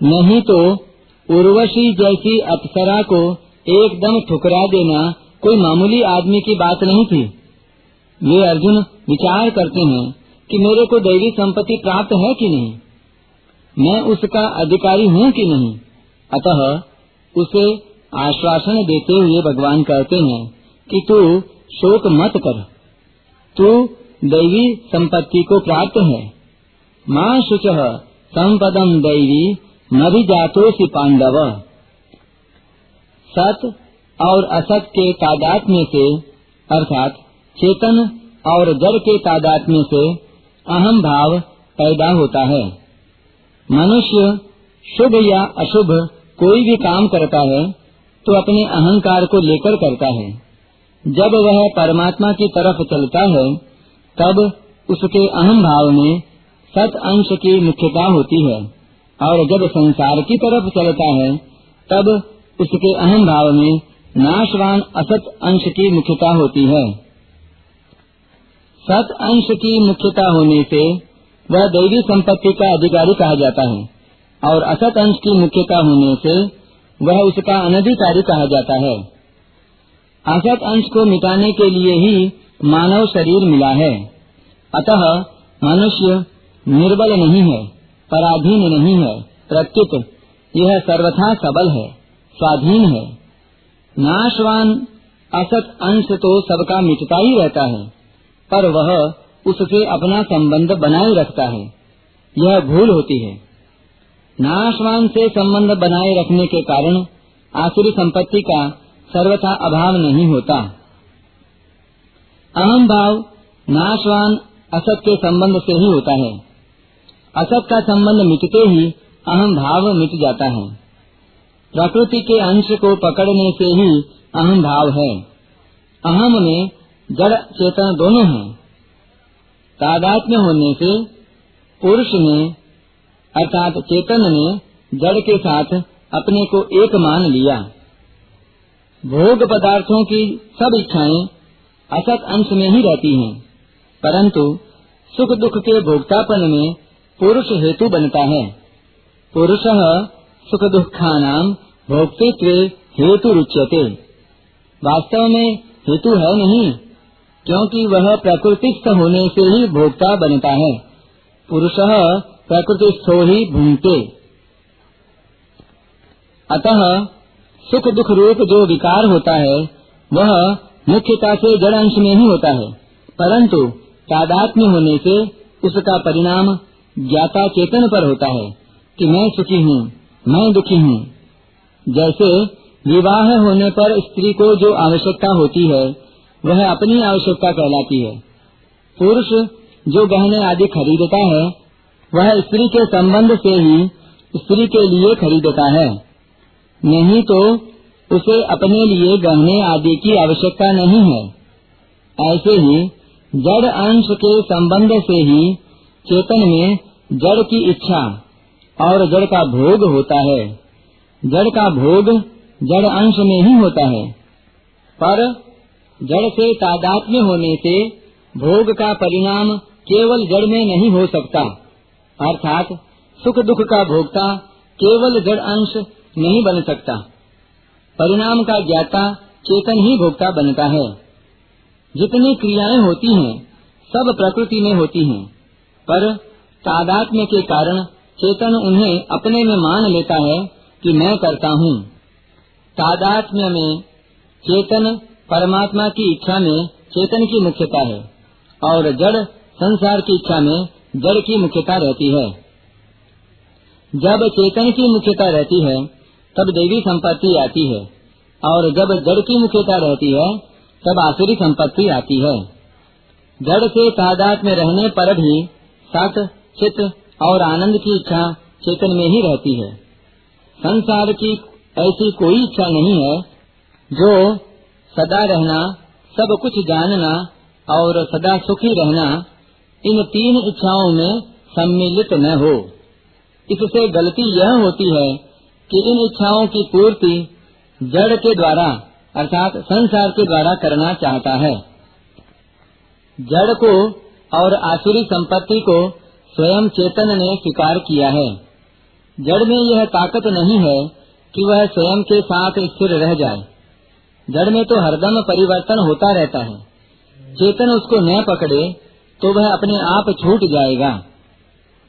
[SPEAKER 1] नहीं तो उर्वशी जैसी अप्सरा को एकदम ठुकरा देना कोई मामूली आदमी की बात नहीं थी। वे अर्जुन विचार करते हैं कि मेरे को दैवी संपत्ति प्राप्त है कि नहीं? मैं उसका अधिकारी हूँ कि नहीं? अतः उसे आश्वासन देते हुए भगवान कहते हैं कि तू शोक मत कर। तू दैवी संपत्ति को प्राप्त है। माँ शुच संपदम दैवी नभी जातोसी पांडव। सत और असत के तादात में से, अर्थात चेतन और जड़ के तादात में से, अहम भाव पैदा होता है। मनुष्य शुभ या अशुभ कोई भी काम करता है तो अपने अहंकार को लेकर करता है। जब वह परमात्मा की तरफ़ चलता है, तब उसके अहम भाव में सत अंश की मुख्यता होती है। और जब संसार की तरफ़ चलता है, तब उसके अहम भाव में नाशवान असत अंश की मुख्यता होती है। सत अंश की मुख्यता होने से वह दैवी संपत्ति का अधिकारी कहा जाता है, और असत अंश की मुख्यता होने से वह उसका अनधिकारी कहा जाता है। असत अंश को मिटाने के लिए ही मानव शरीर मिला है। अतः मनुष्य निर्बल नहीं है, पराधीन नहीं है, प्रत्युत। यह सर्वथा सबल है, स्वाधीन है। नाशवान असत अंश तो सबका मिटता ही रहता है, पर वह उससे अपना संबंध बनाए रखता है। यह भूल होती है। नाशवान से संबंध बनाए रखने के कारण आसुरी संपत्ति का सर्वथा अभाव नहीं होता। अहम भाव नाशवान असत के संबंध से ही होता है। असत का संबंध मिटते ही अहम भाव मिट जाता है। प्रकृति के अंश को पकड़ने से ही अहम भाव है। अहम में जड़ चेतन दोनों हैं। तादात्म्य होने से पुरुष ने अर्थात चेतन ने जड़ के साथ अपने को एक मान लिया। भोग पदार्थों की सब इच्छाएँ असत अंश में ही रहती हैं, परंतु सुख दुख के भोक्तापन में पुरुष हेतु बनता है। पुरुष सुख दुखानाम भोक्तृत्व हेतु रुच्यते। वास्तव में हेतु है नहीं, क्योंकि वह प्रकृतिस्थ होने से ही भोक्ता बनता है। पुरुष प्रकृति स्थो ही भूमते। अतः सुख दुख रूप जो विकार होता है, वह मुख्यता से जड़ अंश में ही होता है। परंतु तादात्म्य होने से उसका परिणाम ज्ञाता चेतन पर होता है कि मैं सुखी हूँ, मैं दुखी हूँ। जैसे विवाह होने पर स्त्री को जो आवश्यकता होती है, वह अपनी आवश्यकता कहलाती है। पुरुष जो गहने आदि खरीदता है, वह स्त्री के संबंध से ही स्त्री के लिए खरीदता है। नहीं तो उसे अपने लिए गहने आदि की आवश्यकता नहीं है। ऐसे ही जड़ अंश के संबंध से ही चेतन में जड़ की इच्छा और जड़ का भोग होता है। जड़ का भोग जड़ अंश में ही होता है। पर जड़ से तादात्म्य होने से भोग का परिणाम केवल जड़ में नहीं हो सकता। अर्थात सुख दुख का भोगता केवल जड़ अंश नहीं बन सकता। परिणाम का ज्ञाता चेतन ही भोगता बनता है। जितनी क्रियाएँ होती हैं, सब प्रकृति में होती हैं। पर तादात्म्य के कारण चेतन उन्हें अपने में मान लेता है कि मैं करता हूँ। तादात्म्य में चेतन परमात्मा की इच्छा में चेतन की मुख्यता है और जड़ संसार की इच्छा में जड़ की मुख्यता रहती है। जब चेतन की मुख्यता रहती है, तब देवी संपत्ति आती है और जब जड़ की मुख्यता रहती है, तब आसुरी संपत्ति आती है। जड़ से तादाद में रहने पर भी सत चित और आनंद की इच्छा चेतन में ही रहती है। संसार की ऐसी कोई इच्छा नहीं है जो सदा रहना, सब कुछ जानना और सदा सुखी रहना इन तीन इच्छाओं में सम्मिलित न हो। इससे गलती यह होती है कि इन इच्छाओं की पूर्ति जड़ के द्वारा अर्थात संसार के द्वारा करना चाहता है। जड़ को और आसुरी संपत्ति को स्वयं चेतन ने स्वीकार किया है। जड़ में यह ताकत नहीं है कि वह स्वयं के साथ स्थिर रह जाए। जड़ में तो हरदम परिवर्तन होता रहता है। चेतन उसको न पकड़े तो वह अपने आप छूट जाएगा।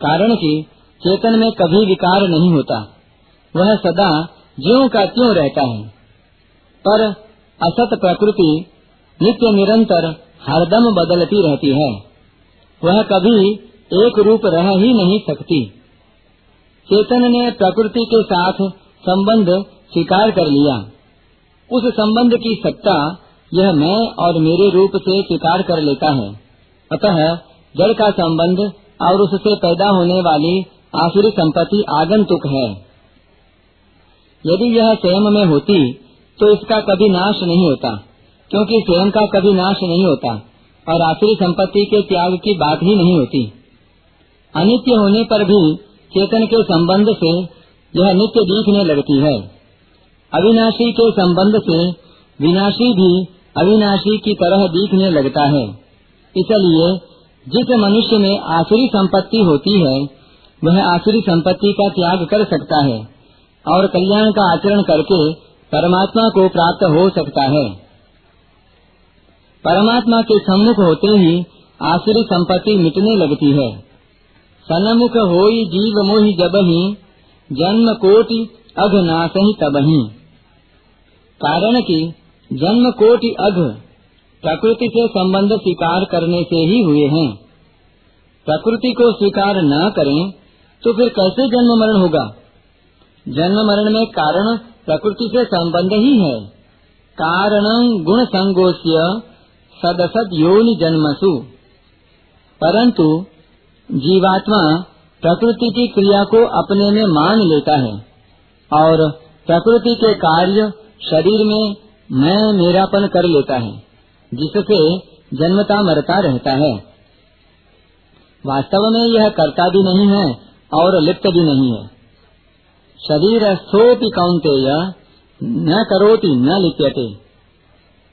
[SPEAKER 1] कारण कि चेतन में कभी विकार नहीं होता। वह सदा ज्यो का त्यों रहता है। पर असत प्रकृति नित्य निरंतर हरदम बदलती रहती है। वह कभी एक रूप रह ही नहीं सकती। चेतन ने प्रकृति के साथ संबंध स्वीकार कर लिया। उस संबंध की सत्ता यह मैं और मेरे रूप से स्वीकार कर लेता है। अतः जड़ का संबंध और उससे पैदा होने वाली आसुरी संपत्ति आगंतुक है। यदि यह स्वयं में होती तो इसका कभी नाश नहीं होता, क्योंकि स्वयं का कभी नाश नहीं होता, और आसुरी संपत्ति के त्याग की बात ही नहीं होती। अनित्य होने पर भी चेतन के संबंध से यह नित्य दिखने लगती है। अविनाशी के संबंध से विनाशी भी अविनाशी की तरह दिखने लगता है। इसलिए जिस मनुष्य में आसुरी संपत्ति होती है, वह आसुरी संपत्ति का त्याग कर सकता है और कल्याण का आचरण करके परमात्मा को प्राप्त हो सकता है। परमात्मा के सम्मुख होते ही आसुरी संपत्ति मिटने लगती है। सन्मुख हो जीव मोहि जब ही जन्म कोटि अघनाश ही तब ही कारण की जन्म कोटि अघ प्रकृति से संबंध स्वीकार करने से ही हुए हैं। प्रकृति को स्वीकार न करें तो फिर कैसे जन्म मरण होगा? जन्म मरण में कारण प्रकृति से संबंध ही है। कारण गुण संगोष्य सदसद योनि जन्मसु। परंतु जीवात्मा प्रकृति की क्रिया को अपने में मान लेता है और प्रकृति के कार्य शरीर में मैं मेरापन कर लेता है, जिससे जन्मता मरता रहता है। वास्तव में यह करता भी नहीं है और लिप्त भी नहीं है। शरीर स्थोपि कौंतेय न करोति, न लिप्यते।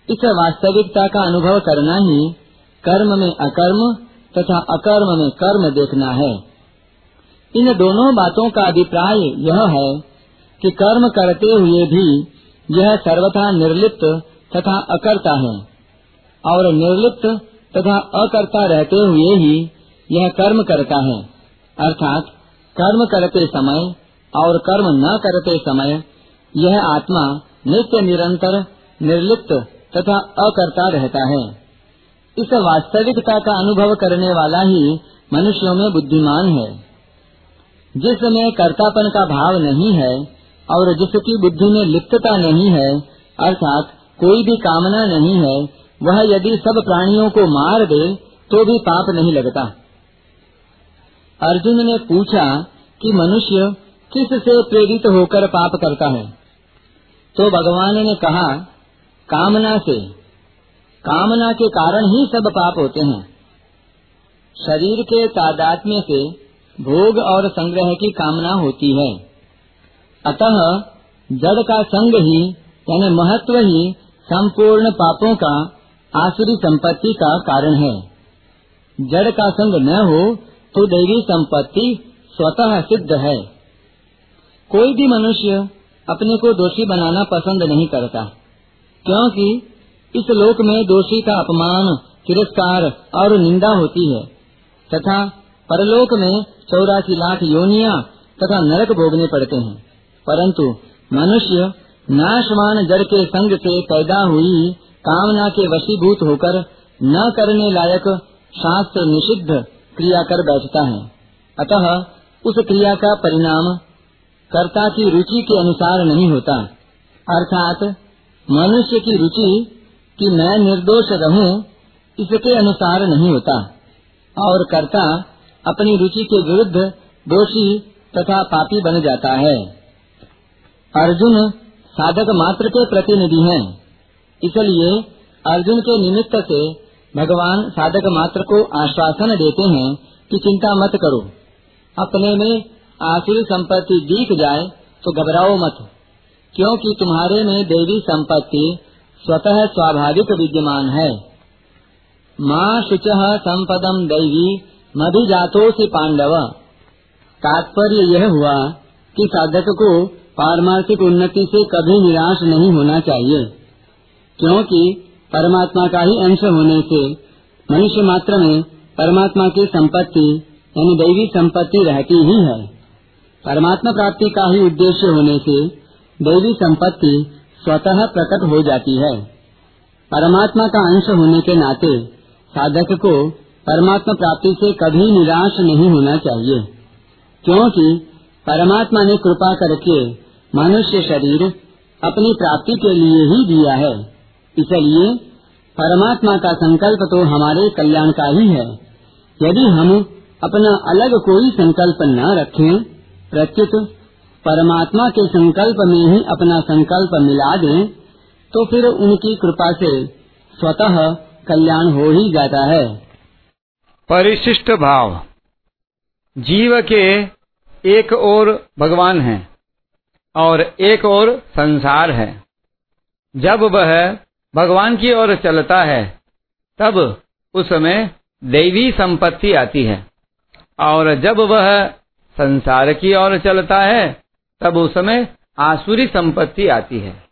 [SPEAKER 1] इस वास्तविकता का अनुभव करना ही कर्म में अकर्म तथा अकर्म में कर्म देखना है। इन दोनों बातों का अभिप्राय यह है कि कर्म करते हुए भी यह सर्वथा निर्लिप्त तथा अकर्ता है। और निर्लिप्त तथा अकर्ता रहते हुए ही यह कर्म करता है। अर्थात कर्म करते समय और कर्म न करते समय यह आत्मा नित्य निरंतर निर्लिप्त तथा अकर्ता रहता है। इस वास्तविकता का अनुभव करने वाला ही मनुष्यों में बुद्धिमान है। जिसमें कर्तापन का भाव नहीं है और जिसकी बुद्धि में लिप्तता नहीं है, अर्थात कोई भी कामना नहीं है, वह यदि सब प्राणियों को मार दे तो भी पाप नहीं लगता। अर्जुन ने पूछा कि मनुष्य किस से प्रेरित होकर पाप करता है? तो भगवान ने कहा, कामना से। कामना के कारण ही सब पाप होते हैं। शरीर के तादात्म्य से भोग और संग्रह की कामना होती है। अतः जड़ का संग ही, यानी महत्व ही संपूर्ण पापों का, आसुरी संपत्ति का कारण है। जड़ का संग न हो तो दैवी संपत्ति स्वतः सिद्ध है। कोई भी मनुष्य अपने को दोषी बनाना पसंद नहीं करता, क्योंकि इस लोक में दोषी का अपमान, तिरस्कार और निंदा होती है। तथा परलोक में चौरासी लाख योनिया तथा नरक भोगने पड़ते हैं। परंतु मनुष्य नाशवान जड़ के संग से पैदा हुई कामना के वशीभूत होकर न करने लायक शास्त्र निषिद्ध क्रिया कर बैठता है। अतः उस क्रिया का परिणाम कर्ता की रुचि के अनुसार नहीं होता। अर्थात मनुष्य की रुचि कि मैं निर्दोष रहूँ इसके अनुसार नहीं होता। और कर्ता अपनी रुचि के विरुद्ध दोषी तथा पापी बन जाता है। अर्जुन साधक मात्र के प्रतिनिधि हैं। इसलिए अर्जुन के निमित्त से भगवान साधक मात्र को आश्वासन देते हैं कि चिंता मत करो। अपने में आसुरी संपत्ति दिख जाए तो घबराओ मत, क्योंकि तुम्हारे में देवी संपत्ति स्वतः स्वाभाविक विद्यमान है। माँ शुच संपदम दैवी मधु जातो से पांडव। तात्पर्य यह हुआ कि साधक को पारमार्थिक उन्नति से कभी निराश नहीं होना चाहिए, क्योंकि परमात्मा का ही अंश होने से मनुष्य मात्र में परमात्मा की संपत्ति, यानी दैवी संपत्ति रहती ही है। परमात्मा प्राप्ति का ही उद्देश्य होने से दैवी संपत्ति स्वतः प्रकट हो जाती है। परमात्मा का अंश होने के नाते साधक को परमात्मा प्राप्ति से कभी निराश नहीं होना चाहिए, क्योंकि परमात्मा ने कृपा करके मनुष्य शरीर अपनी प्राप्ति के लिए ही दिया है। इसलिए परमात्मा का संकल्प तो हमारे कल्याण का ही है। यदि हम अपना अलग कोई संकल्प न रखें, प्रत्युत परमात्मा के संकल्प में ही अपना संकल्प मिला दें तो फिर उनकी कृपा से स्वतः कल्याण हो ही जाता है।
[SPEAKER 2] परिशिष्ट भाव। जीव के एक और भगवान है और एक और संसार है। जब वह भगवान की ओर चलता है, तब उसमें दैवी संपत्ति आती है। और जब वह संसार की ओर चलता है तब उस समय आसुरी संपत्ति आती है।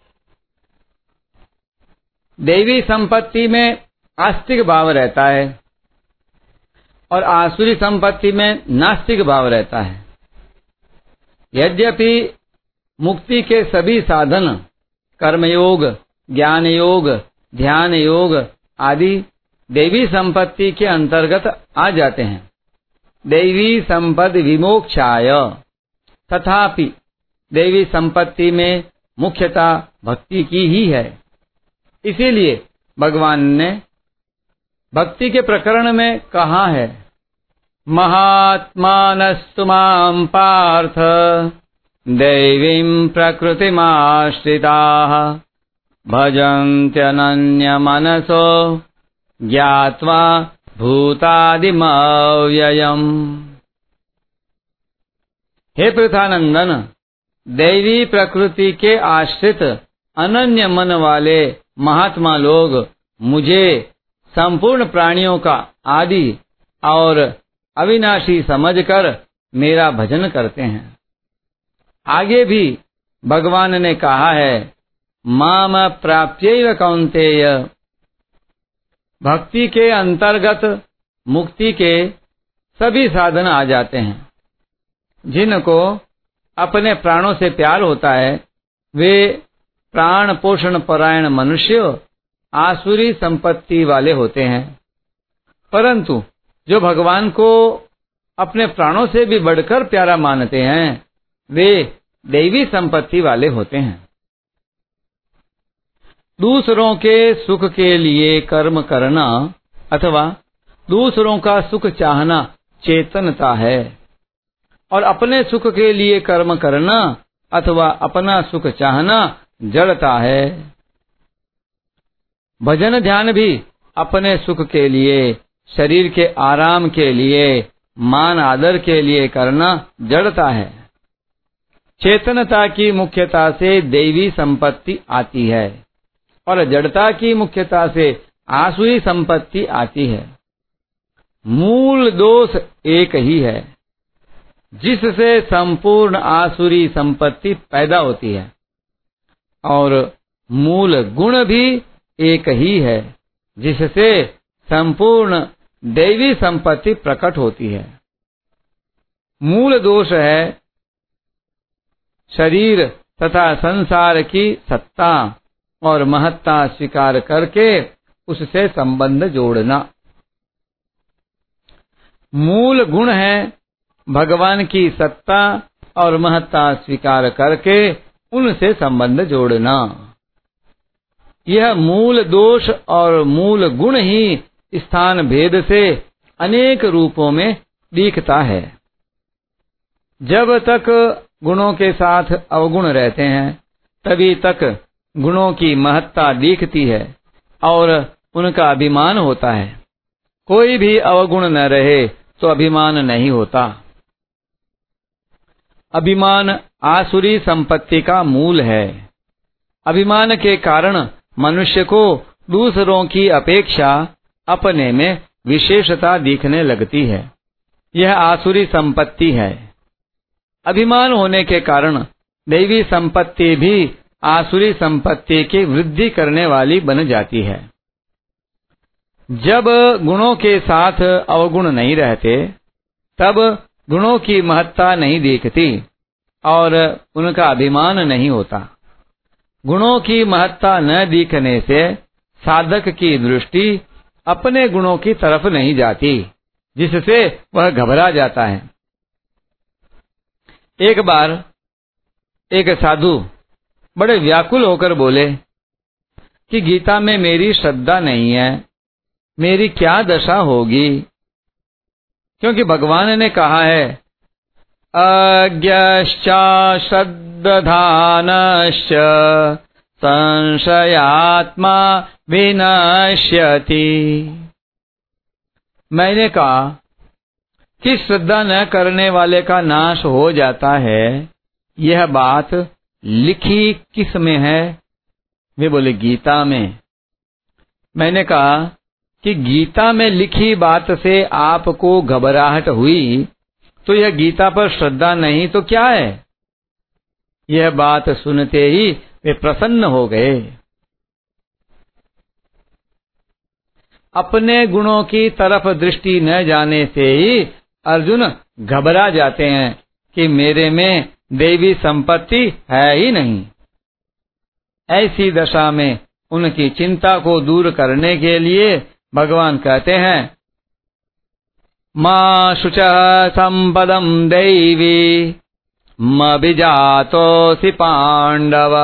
[SPEAKER 2] देवी संपत्ति में आस्तिक भाव रहता है और आसुरी संपत्ति में नास्तिक भाव रहता है। यद्यपि मुक्ति के सभी साधन, कर्मयोग ज्ञान योग ध्यान योग आदि देवी संपत्ति के अंतर्गत आ जाते हैं। देवी संपद विमोक्षाय तथापि देवी संपत्ति में मुख्यता भक्ति की ही है। इसीलिए भगवान ने भक्ति के प्रकरण में कहा है, महात्मानस्तु माँ पार्थ, दैवीं प्रकृतिमाश्रिताः, भजन्त्यनन्यमनसो ज्ञात्वा भूतादिमव्ययम्। हे पृथानंदन दैवी प्रकृति के आश्रित अनन्य मन वाले महात्मा लोग मुझे संपूर्ण प्राणियों का आदि और अविनाशी समझकर मेरा भजन करते हैं। आगे भी भगवान ने कहा है, माम प्राप्य कौंतेय भक्ति के अंतर्गत मुक्ति के सभी साधन आ जाते हैं। जिनको अपने प्राणों से प्यार होता है, वे प्राण पोषण परायण मनुष्य आसुरी संपत्ति वाले होते हैं। परंतु जो भगवान को अपने प्राणों से भी बढ़कर प्यारा मानते हैं, वे दैवी संपत्ति वाले होते हैं। दूसरों के सुख के लिए कर्म करना अथवा दूसरों का सुख चाहना चेतनता है। और अपने सुख के लिए कर्म करना अथवा अपना सुख चाहना जड़ता है। भजन ध्यान भी अपने सुख के लिए, शरीर के आराम के लिए, मान आदर के लिए करना जड़ता है। चेतनता की मुख्यता से देवी संपत्ति आती है और जड़ता की मुख्यता से आसुरी संपत्ति आती है। मूल दोष एक ही है। जिससे संपूर्ण आसुरी संपत्ति पैदा होती है। और मूल गुण भी एक ही है, जिससे संपूर्ण दैवी संपत्ति प्रकट होती है। मूल दोष है शरीर तथा संसार की सत्ता और महत्ता स्वीकार करके उससे संबंध जोड़ना। मूल गुण है भगवान की सत्ता और महत्ता स्वीकार करके उनसे संबंध जोड़ना। यह मूल दोष और मूल गुण ही स्थान भेद से अनेक रूपों में दिखता है। जब तक गुणों के साथ अवगुण रहते हैं, तभी तक गुणों की महत्ता दिखती है और उनका अभिमान होता है। कोई भी अवगुण न रहे तो अभिमान नहीं होता। अभिमान आसुरी संपत्ति का मूल है। अभिमान के कारण मनुष्य को दूसरों की अपेक्षा अपने में विशेषता दिखने लगती है। यह आसुरी संपत्ति है। अभिमान होने के कारण दैवी संपत्ति भी आसुरी संपत्ति की वृद्धि करने वाली बन जाती है। जब गुणों के साथ अवगुण नहीं रहते, तब गुणों की महत्ता नहीं दिखती और उनका अभिमान नहीं होता। गुणों की महत्ता न दिखने से साधक की दृष्टि अपने गुणों की तरफ़ नहीं जाती, जिससे वह घबरा जाता है। एक बार एक साधु बड़े व्याकुल होकर बोले कि गीता में मेरी श्रद्धा नहीं है, मेरी क्या दशा होगी? क्योंकि भगवान ने कहा है अज्ञश्चा श्रद्धानश्च संशयात्मा विनश्यति। मैंने कहा कि श्रद्धा न करने वाले का नाश हो जाता है। यह बात लिखी किसमें है? वे बोले, गीता में। मैंने कहा कि गीता में लिखी बात से आपको घबराहट हुई तो यह गीता पर श्रद्धा नहीं तो क्या है? यह बात सुनते ही वे प्रसन्न हो गए। अपने गुणों की तरफ़ दृष्टि न जाने से ही अर्जुन घबरा जाते हैं कि मेरे में देवी संपत्ति है ही नहीं। ऐसी दशा में उनकी चिंता को दूर करने के लिए भगवान कहते हैं माँ शुच संपदम दैवी मभिजातोऽसि पाण्डव।